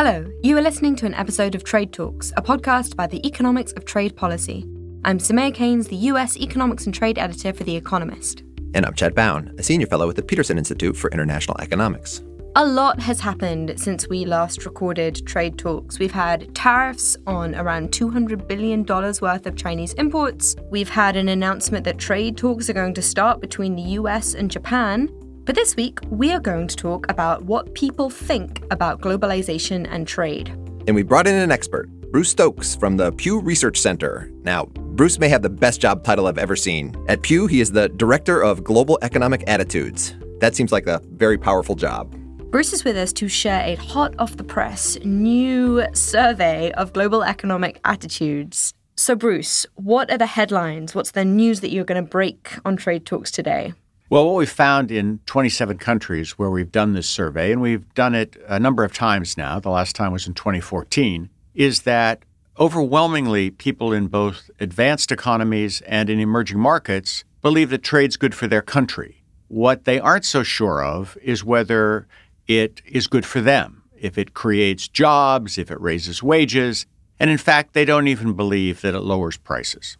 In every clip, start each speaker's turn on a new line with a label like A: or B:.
A: Hello, you are listening to an episode of Trade Talks, a podcast by the Economics of Trade Policy. I'm Soumaya Keynes, the US Economics and Trade Editor for The Economist.
B: And I'm Chad Bown, a senior fellow at the Peterson Institute for International Economics.
A: A lot has happened since we last recorded trade talks. We've had tariffs on around $200 billion worth of Chinese imports. We've had an announcement that trade talks are going to start between the US and Japan. But this week, we are going to talk about what people think about globalization and trade.
B: And we brought in an expert, Bruce Stokes from the Pew Research Center. Now, Bruce may have the best job title I've ever seen. At Pew, he is the Director of Global Economic Attitudes. That seems like a very powerful job.
A: Bruce is with us to share a hot off the press new survey of global economic attitudes. So, Bruce, what are the headlines? What's the news that you're going to break on Trade Talks today?
C: Well, what we've found in 27 countries where we've done this survey, and we've done it a number of times now, the last time was in 2014, is that overwhelmingly people in both advanced economies and in emerging markets believe that trade's good for their country. What they aren't so sure of is whether it is good for them, if it creates jobs, if it raises wages, and in fact, they don't even believe that it lowers prices.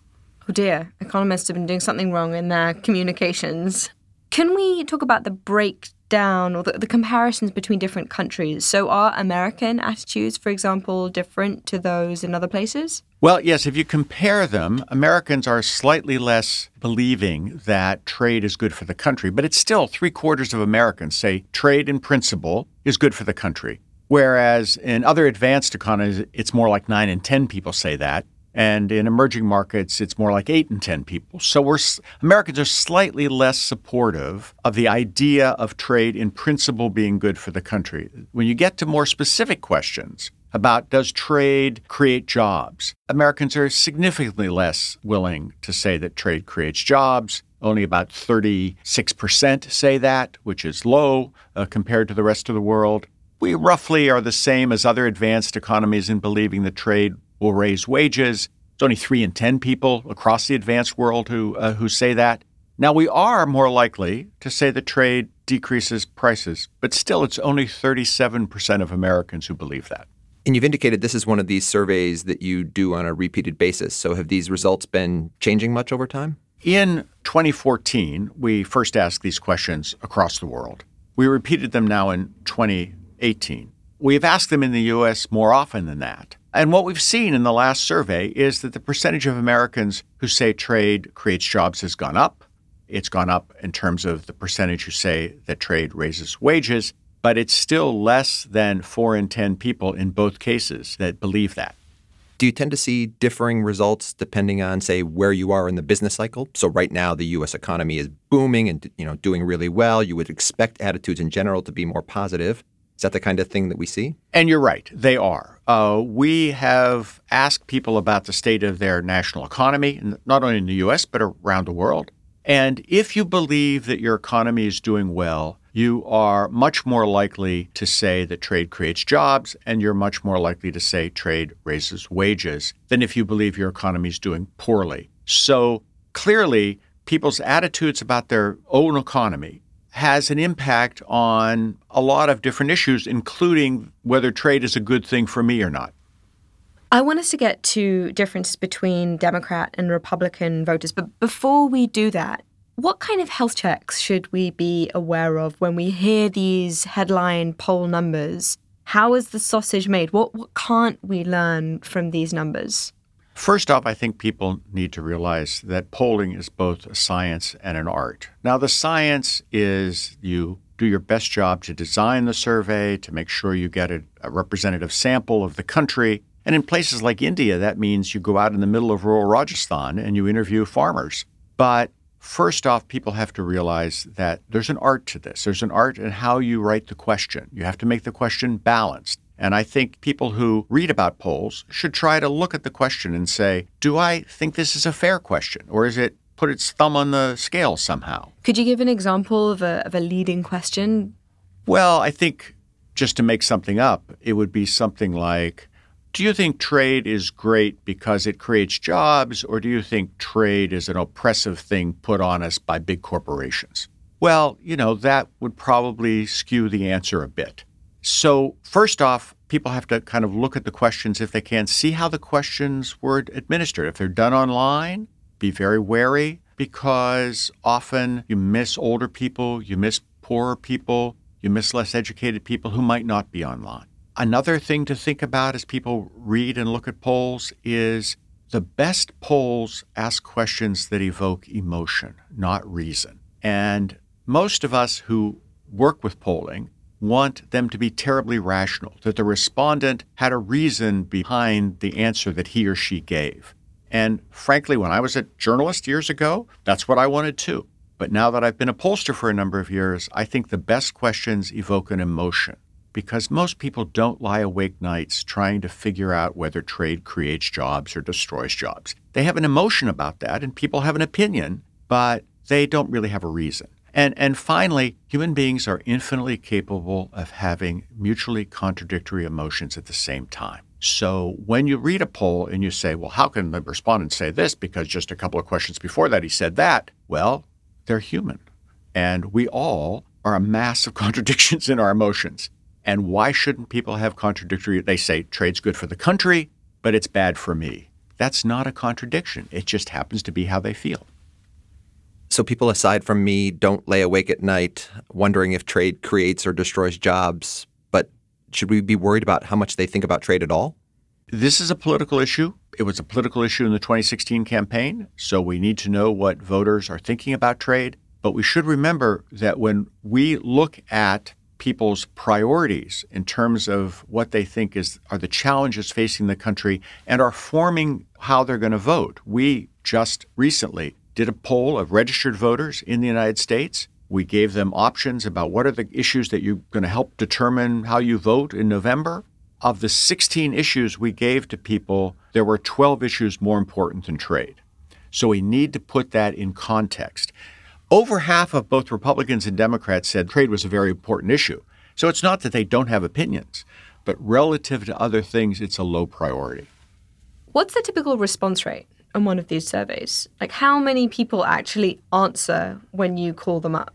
A: Oh dear, economists have been doing something wrong in their communications. Can we talk about the breakdown or the, the, comparisons between different countries? So, are American attitudes, for example, different to those in other places?
C: Well, yes, if you compare them, Americans are slightly less believing that trade is good for the country, but it's still three quarters of Americans say trade in principle is good for the country. Whereas in other advanced economies, it's more like nine in 10 people say that. And in emerging markets, it's more like eight in 10 people. So we're, Americans are slightly less supportive of the idea of trade in principle being good for the country. When you get to more specific questions about does trade create jobs, Americans are significantly less willing to say that trade creates jobs. Only about 36% say that, which is low uh, compared to the rest of the world. We roughly are the same as other advanced economies in believing that trade will raise wages. It's only three in 10 people across the advanced world who, uh, who say that. Now, we are more likely to say that trade decreases prices, but still, it's only 37% of Americans who believe that.
B: And you've indicated this is one of these surveys that you do on a repeated basis. So, have these results been changing much over time?
C: In 2014, we first asked these questions across the world. We repeated them now in 2018. We've asked them in the US more often than that. And what we've seen in the last survey is that the percentage of Americans who say trade creates jobs has gone up. It's gone up in terms of the percentage who say that trade raises wages, but it's still less than four in 10 people in both cases that believe that.
B: Do you tend to see differing results depending on, say, where you are in the business cycle? So right now, the U.S. economy is booming and you know doing really well. You would expect attitudes in general to be more positive. Is that the kind of thing that we see?
C: And you're right, they are. Uh, we have asked people about the state of their national economy, not only in the US, but around the world. And if you believe that your economy is doing well, you are much more likely to say that trade creates jobs, and you're much more likely to say trade raises wages than if you believe your economy is doing poorly. So clearly, people's attitudes about their own economy has an impact on a lot of different issues, including whether trade is a good thing for me or not.
A: I want us to get to differences between Democrat and Republican voters, but before we do that, what kind of health checks should we be aware of when we hear these headline poll numbers? How is the sausage made? What what can't we learn from these numbers?
C: First off, I think people need to realize that polling is both a science and an art. Now, the science is you do your best job to design the survey, to make sure you get a, a, representative sample of the country. And in places like India, that means you go out in the middle of rural Rajasthan and you interview farmers. But first off, people have to realize that there's an art to this. There's an art in how you write the question. You have to make the question balanced. And I think people who read about polls should try to look at the question and say, do I think this is a fair question? Or is it put its thumb on the scale somehow?
A: Could you give an example of a, of a leading question?
C: Well, I think just to make something up, it would be something like, do you think trade is great because it creates jobs, or do you think trade is an oppressive thing put on us by big corporations? Well, you know, that would probably skew the answer a bit. So, first off, people have to kind of look at the questions if they can, see how the questions were administered. If they're done online, be very wary because often you miss older people, you miss poorer people, you miss less educated people who might not be online. Another thing to think about as people read and look at polls is the best polls ask questions that evoke emotion, not reason. And most of us who work with polling want them to be terribly rational, that the respondent had a reason behind the answer that he or she gave. And frankly, when I was a journalist years ago, that's what I wanted too. But now that I've been a pollster for a number of years, I think the best questions evoke an emotion because most people don't lie awake nights trying to figure out whether trade creates jobs or destroys jobs. They have an emotion about that, and people have an opinion, but they don't really have a reason. And, and finally, human beings are infinitely capable of having mutually contradictory emotions at the same time. So when you read a poll and you say, well, how can the respondent say this because just a couple of questions before that he said that? Well, they're human. And we all are a mass of contradictions in our emotions. And why shouldn't people have contradictory? They say trade's good for the country, but it's bad for me. That's not a contradiction. It just happens to be how they feel.
B: So people aside from me don't lay awake at night wondering if trade creates or destroys jobs, but should we be worried about how much they think about trade at all?
C: This is a political issue. It was a political issue in the 2016 campaign, so we need to know what voters are thinking about trade. But we should remember that when we look at people's priorities in terms of what they think is are the challenges facing the country and are forming how they're going to vote. We just recently did a poll of registered voters in the United States. We gave them options about what are the issues that you're going to help determine how you vote in November. Of the 16 issues we gave to people, there were 12 issues more important than trade. So we need to put that in context. Over half of both Republicans and Democrats said trade was a very important issue. So it's not that they don't have opinions, but relative to other things, it's a low priority.
A: What's the typical response rate? In one of these surveys? Like, how many people actually answer when you call them up?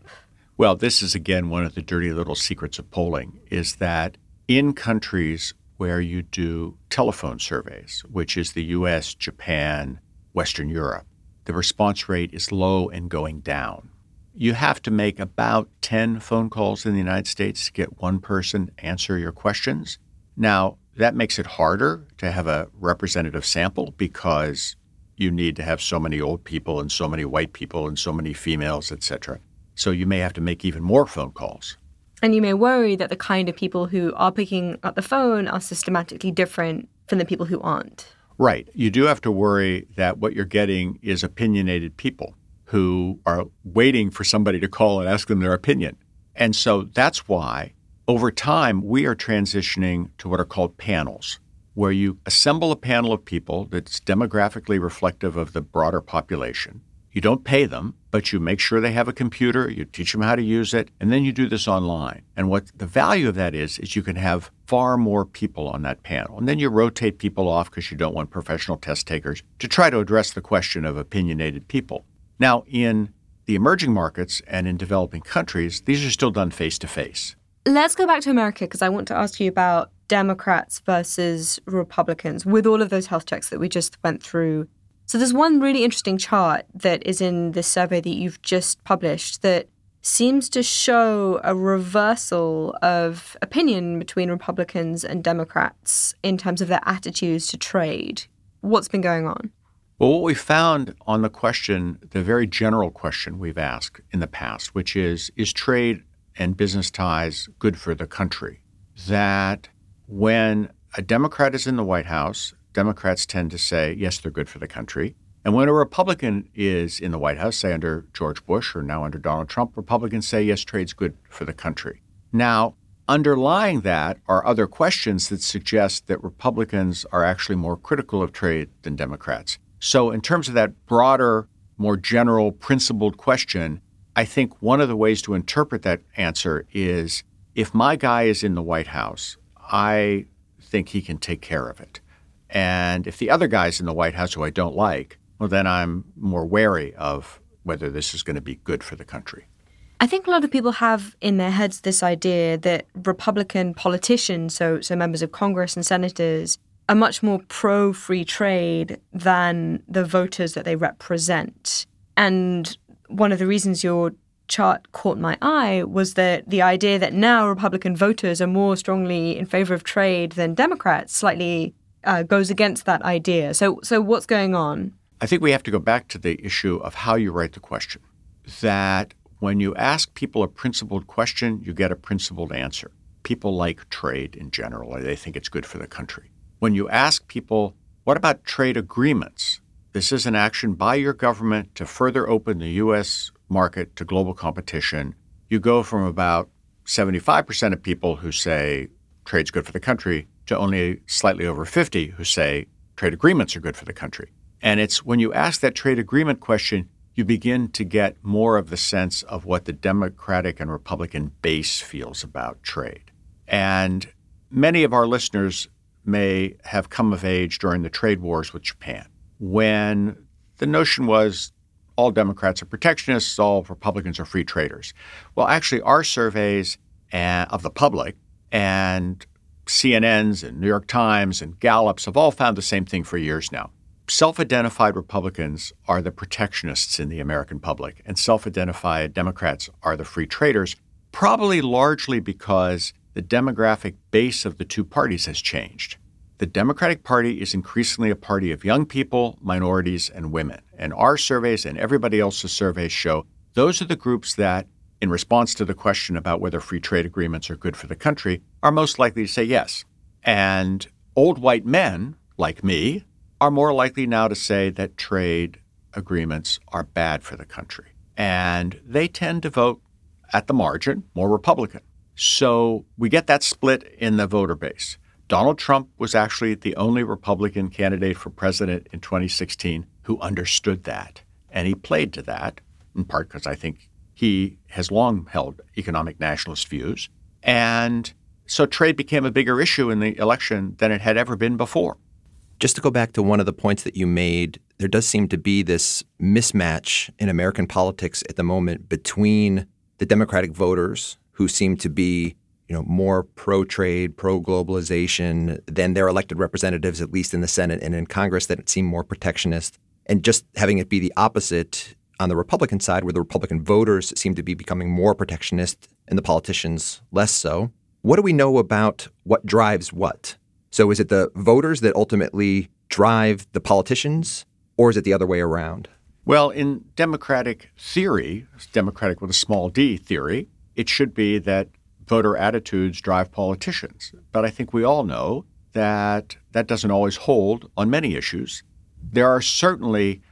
C: Well, this is again one of the dirty little secrets of polling is that in countries where you do telephone surveys, which is the US, Japan, Western Europe, the response rate is low and going down. You have to make about 10 phone calls in the United States to get one person answer your questions. Now, that makes it harder to have a representative sample because you need to have so many old people and so many white people and so many females, etc. So you may have to make even more phone calls.
A: And you may worry that the kind of people who are picking up the phone are systematically different from the people who aren't.
C: Right. You do have to worry that what you're getting is opinionated people who are waiting for somebody to call and ask them their opinion. And so that's why over time we are transitioning to what are called panels where you assemble a panel of people that's demographically reflective of the broader population. You don't pay them, but you make sure they have a computer, you teach them how to use it, and then you do this online. And what the value of that is, is you can have far more people on that panel. And then you rotate people off because you don't want professional test takers to try to address the question of opinionated people. Now, in the emerging markets and in developing countries, these are still done face to face.
A: Let's go back to America because I want to ask you about Democrats versus Republicans with all of those health checks that we just went through. So there's one really interesting chart that is in this survey that you've just published that seems to show a reversal of opinion between Republicans and Democrats in terms of their attitudes to trade. What's been going on?
C: Well, what we found on the question, the very general question we've asked in the past, which is Is trade and business ties good for the country? That when a Democrat is in the White House, Democrats tend to say, yes, they're good for the country. And when a Republican is in the White House, say under George Bush or now under Donald Trump, Republicans say, yes, trade's good for the country. Now, underlying that are other questions that suggest that Republicans are actually more critical of trade than Democrats. So, in terms of that broader, more general, principled question, I think one of the ways to interpret that answer is if my guy is in the White House, I think he can take care of it. And if the other guy's in the White House who I don't like, well, then I'm more wary of whether this is going to be good for the country.
A: I think a lot of people have in their heads this idea that Republican politicians, so so members of Congress and senators, are much more pro free trade than the voters that they represent. And one of the reasons your chart caught my eye was that the idea that now Republican voters are more strongly in favor of trade than Democrats slightly uh, goes against that idea. So, so what's going on?
C: I think we have to go back to the issue of how you write the question. That when you ask people a principled question, you get a principled answer. People like trade in general, or they think it's good for the country. When you ask people, what about trade agreements? This is an action by your government to further open the U.S. market to global competition. You go from about 75% of people who say trade's good for the country to only slightly over 50 who say trade agreements are good for the country. And it's when you ask that trade agreement question, you begin to get more of the sense of what the Democratic and Republican base feels about trade. And many of our listeners may have come of age during the trade wars with Japan, when the notion was all Democrats are protectionists, all Republicans are free traders. Well, actually, our surveys uh, of the public and CNN's and New York Times and Gallup's have all found the same thing for years now. Self identified Republicans are the protectionists in the American public, and self identified Democrats are the free traders, probably largely because the demographic base of the two parties has changed. The Democratic Party is increasingly a party of young people, minorities, and women. And our surveys and everybody else's surveys show those are the groups that, in response to the question about whether free trade agreements are good for the country, are most likely to say yes. And old white men, like me, are more likely now to say that trade agreements are bad for the country. And they tend to vote at the margin more Republican. So we get that split in the voter base. Donald Trump was actually the only Republican candidate for president in 2016 who understood that. And he played to that, in part because I think he has long held economic nationalist views. And so trade became a bigger issue in the election than it had ever been before.
B: Just to go back to one of the points that you made, there does seem to be this mismatch in American politics at the moment between the Democratic voters who seem to be you know more pro trade, pro globalization than their elected representatives, at least in the Senate and in Congress, that seem more protectionist, and just having it be the opposite on the Republican side, where the Republican voters seem to be becoming more protectionist and the politicians less so. What do we know about what drives what? So is it the voters that ultimately drive the politicians, or is it the other way around?
C: Well, in democratic theory, democratic with a small d theory, it should be that voter attitudes drive politicians. But I think we all know that that doesn't always hold on many issues. There are certainly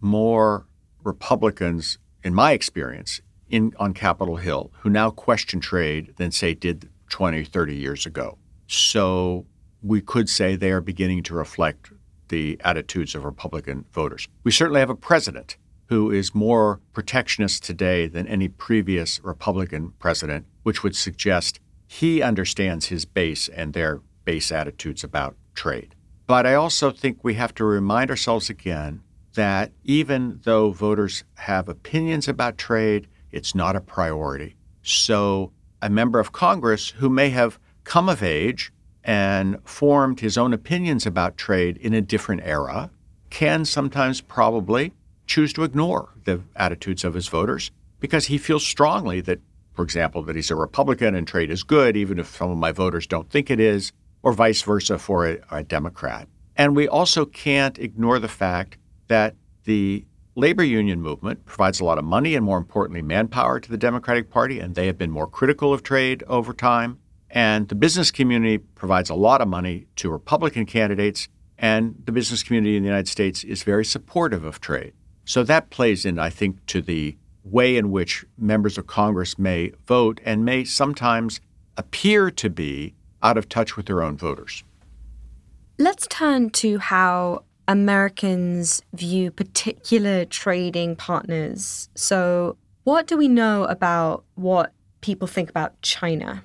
C: more Republicans, in my experience, in, on Capitol Hill who now question trade than, say, did 20, 30 years ago. So we could say they are beginning to reflect the attitudes of Republican voters. We certainly have a president who is more protectionist today than any previous Republican president, which would suggest he understands his base and their base attitudes about trade. But I also think we have to remind ourselves again that even though voters have opinions about trade, it's not a priority. So, a member of Congress who may have come of age and formed his own opinions about trade in a different era can sometimes probably choose to ignore the attitudes of his voters because he feels strongly that, for example, that he's a Republican and trade is good, even if some of my voters don't think it is, or vice versa for a, a Democrat. And we also can't ignore the fact that the labor union movement provides a lot of money and, more importantly, manpower to the Democratic Party, and they have been more critical of trade over time. And the business community provides a lot of money to Republican candidates, and the business community in the United States is very supportive of trade. So that plays in, I think, to the way in which members of Congress may vote and may sometimes appear to be out of touch with their own voters.
A: Let's turn to how Americans view particular trading partners. So, what do we know about what people think about China?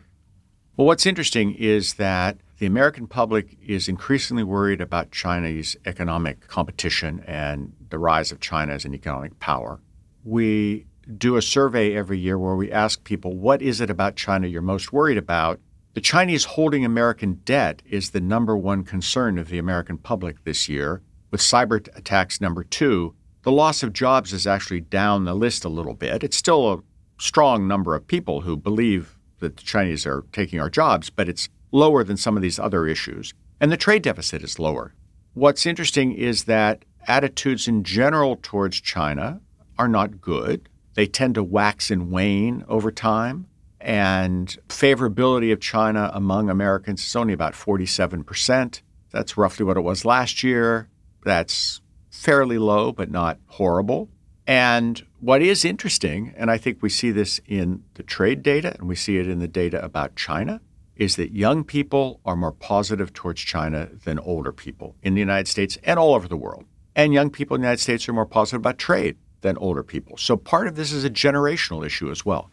C: Well, what's interesting is that the American public is increasingly worried about Chinese economic competition and the rise of China as an economic power. We do a survey every year where we ask people, what is it about China you're most worried about? The Chinese holding American debt is the number one concern of the American public this year, with cyber attacks number two. The loss of jobs is actually down the list a little bit. It's still a strong number of people who believe that the Chinese are taking our jobs, but it's lower than some of these other issues. And the trade deficit is lower. What's interesting is that attitudes in general towards China are not good. They tend to wax and wane over time. And favorability of China among Americans is only about 47%. That's roughly what it was last year. That's fairly low, but not horrible. And what is interesting, and I think we see this in the trade data and we see it in the data about China, is that young people are more positive towards China than older people in the United States and all over the world. And young people in the United States are more positive about trade than older people. So part of this is a generational issue as well.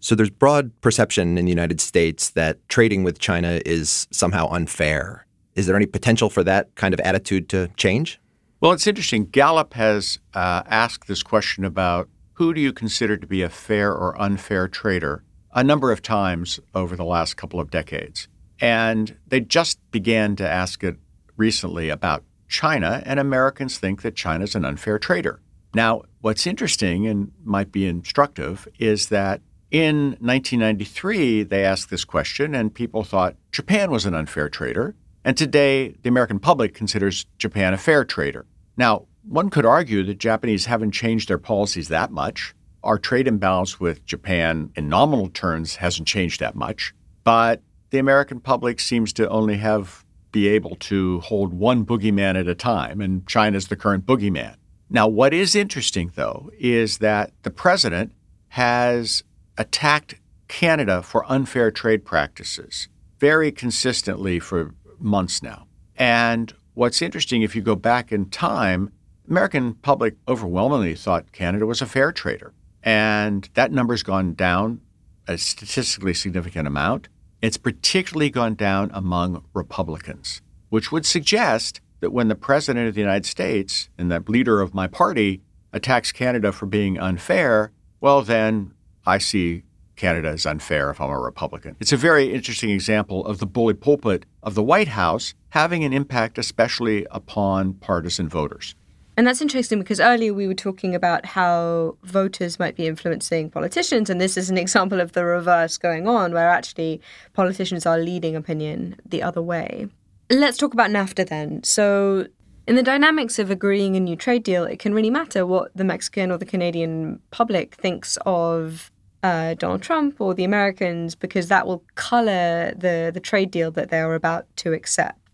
B: So there's broad perception in the United States that trading with China is somehow unfair. Is there any potential for that kind of attitude to change?
C: Well, it's interesting. Gallup has uh, asked this question about who do you consider to be a fair or unfair trader a number of times over the last couple of decades. And they just began to ask it recently about China, and Americans think that China's an unfair trader. Now, what's interesting and might be instructive is that in 1993, they asked this question, and people thought Japan was an unfair trader. And today, the American public considers Japan a fair trader. Now, one could argue that Japanese haven't changed their policies that much. Our trade imbalance with Japan in nominal terms hasn't changed that much. But the American public seems to only have be able to hold one boogeyman at a time, and China's the current boogeyman. Now, what is interesting, though, is that the president has attacked Canada for unfair trade practices very consistently for months now. And what's interesting, if you go back in time, American public overwhelmingly thought Canada was a fair trader. And that number's gone down a statistically significant amount. It's particularly gone down among Republicans, which would suggest that when the President of the United States and the leader of my party attacks Canada for being unfair, well, then I see Canada as unfair if I'm a Republican. It's a very interesting example of the bully pulpit of the White House having an impact, especially upon partisan voters.
A: And that's interesting because earlier we were talking about how voters might be influencing politicians, and this is an example of the reverse going on, where actually politicians are leading opinion the other way. Let's talk about NAFTA then. So, in the dynamics of agreeing a new trade deal, it can really matter what the Mexican or the Canadian public thinks of uh, Donald Trump or the Americans, because that will color the, the trade deal that they are about to accept.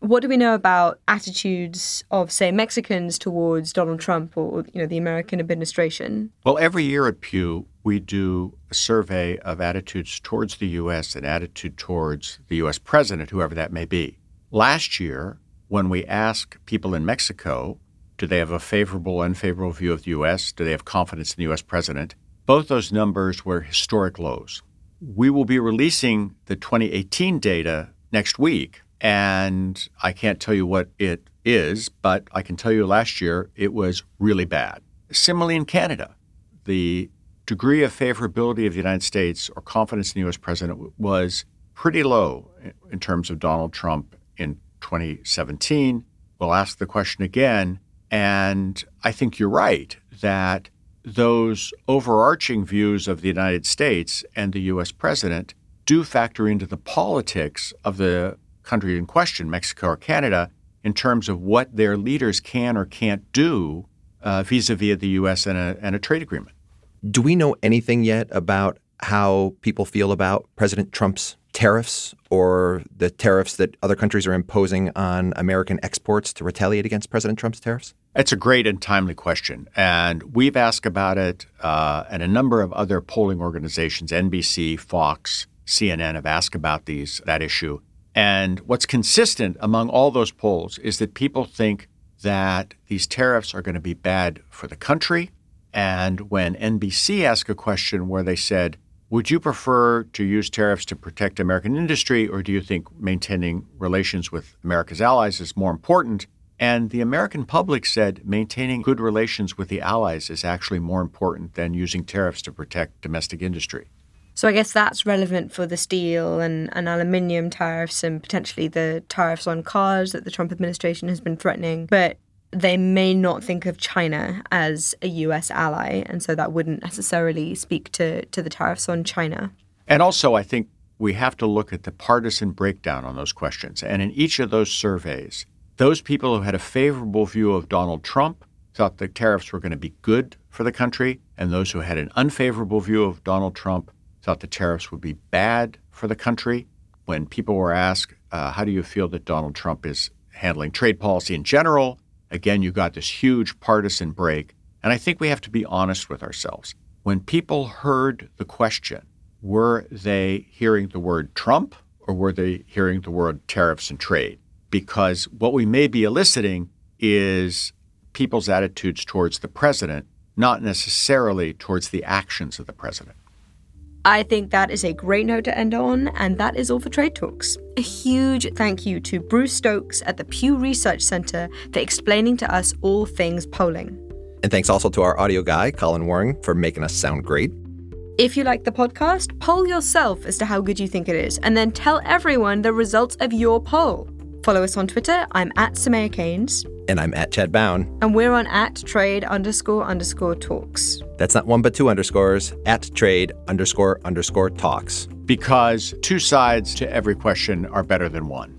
A: What do we know about attitudes of, say, Mexicans towards Donald Trump or you know the American administration?
C: Well, every year at Pew, we do a survey of attitudes towards the U.S. and attitude towards the U.S. president, whoever that may be. Last year, when we ask people in Mexico, do they have a favorable, unfavorable view of the U.S.? Do they have confidence in the U.S. president? Both those numbers were historic lows. We will be releasing the 2018 data next week, and I can't tell you what it is, but I can tell you last year it was really bad. Similarly, in Canada, the degree of favorability of the United States or confidence in the U.S. president was pretty low in terms of Donald Trump in 2017. We'll ask the question again. And I think you're right that those overarching views of the United States and the U.S. president do factor into the politics of the country in question, Mexico or Canada, in terms of what their leaders can or can't do vis a vis the U.S. And a, and a trade agreement.
B: Do we know anything yet about how people feel about President Trump's tariffs or the tariffs that other countries are imposing on American exports to retaliate against President Trump's tariffs?
C: It's a great and timely question. And we've asked about it, uh, and a number of other polling organizations, NBC, Fox, CNN, have asked about these that issue. And what's consistent among all those polls is that people think that these tariffs are going to be bad for the country. And when NBC asked a question where they said, would you prefer to use tariffs to protect American industry, or do you think maintaining relations with America's allies is more important? And the American public said maintaining good relations with the allies is actually more important than using tariffs to protect domestic industry.
A: So I guess that's relevant for the steel and, and aluminium tariffs and potentially the tariffs on cars that the Trump administration has been threatening. But they may not think of China as a US ally, and so that wouldn't necessarily speak to, to the tariffs on China.
C: And also, I think we have to look at the partisan breakdown on those questions. And in each of those surveys, those people who had a favorable view of Donald Trump thought the tariffs were going to be good for the country, and those who had an unfavorable view of Donald Trump thought the tariffs would be bad for the country. When people were asked, uh, How do you feel that Donald Trump is handling trade policy in general? Again, you got this huge partisan break. And I think we have to be honest with ourselves. When people heard the question, were they hearing the word Trump or were they hearing the word tariffs and trade? Because what we may be eliciting is people's attitudes towards the president, not necessarily towards the actions of the president.
A: I think that is a great note to end on, and that is all for Trade Talks. A huge thank you to Bruce Stokes at the Pew Research Center for explaining to us all things polling.
B: And thanks also to our audio guy, Colin Waring, for making us sound great.
A: If you like the podcast, poll yourself as to how good you think it is, and then tell everyone the results of your poll. Follow us on Twitter. I'm at Soumaya Keynes.
B: And I'm at Chad Bown.
A: And we're on at trade underscore underscore talks.
B: That's not one but two underscores. At trade underscore underscore talks.
C: Because two sides to every question are better than one.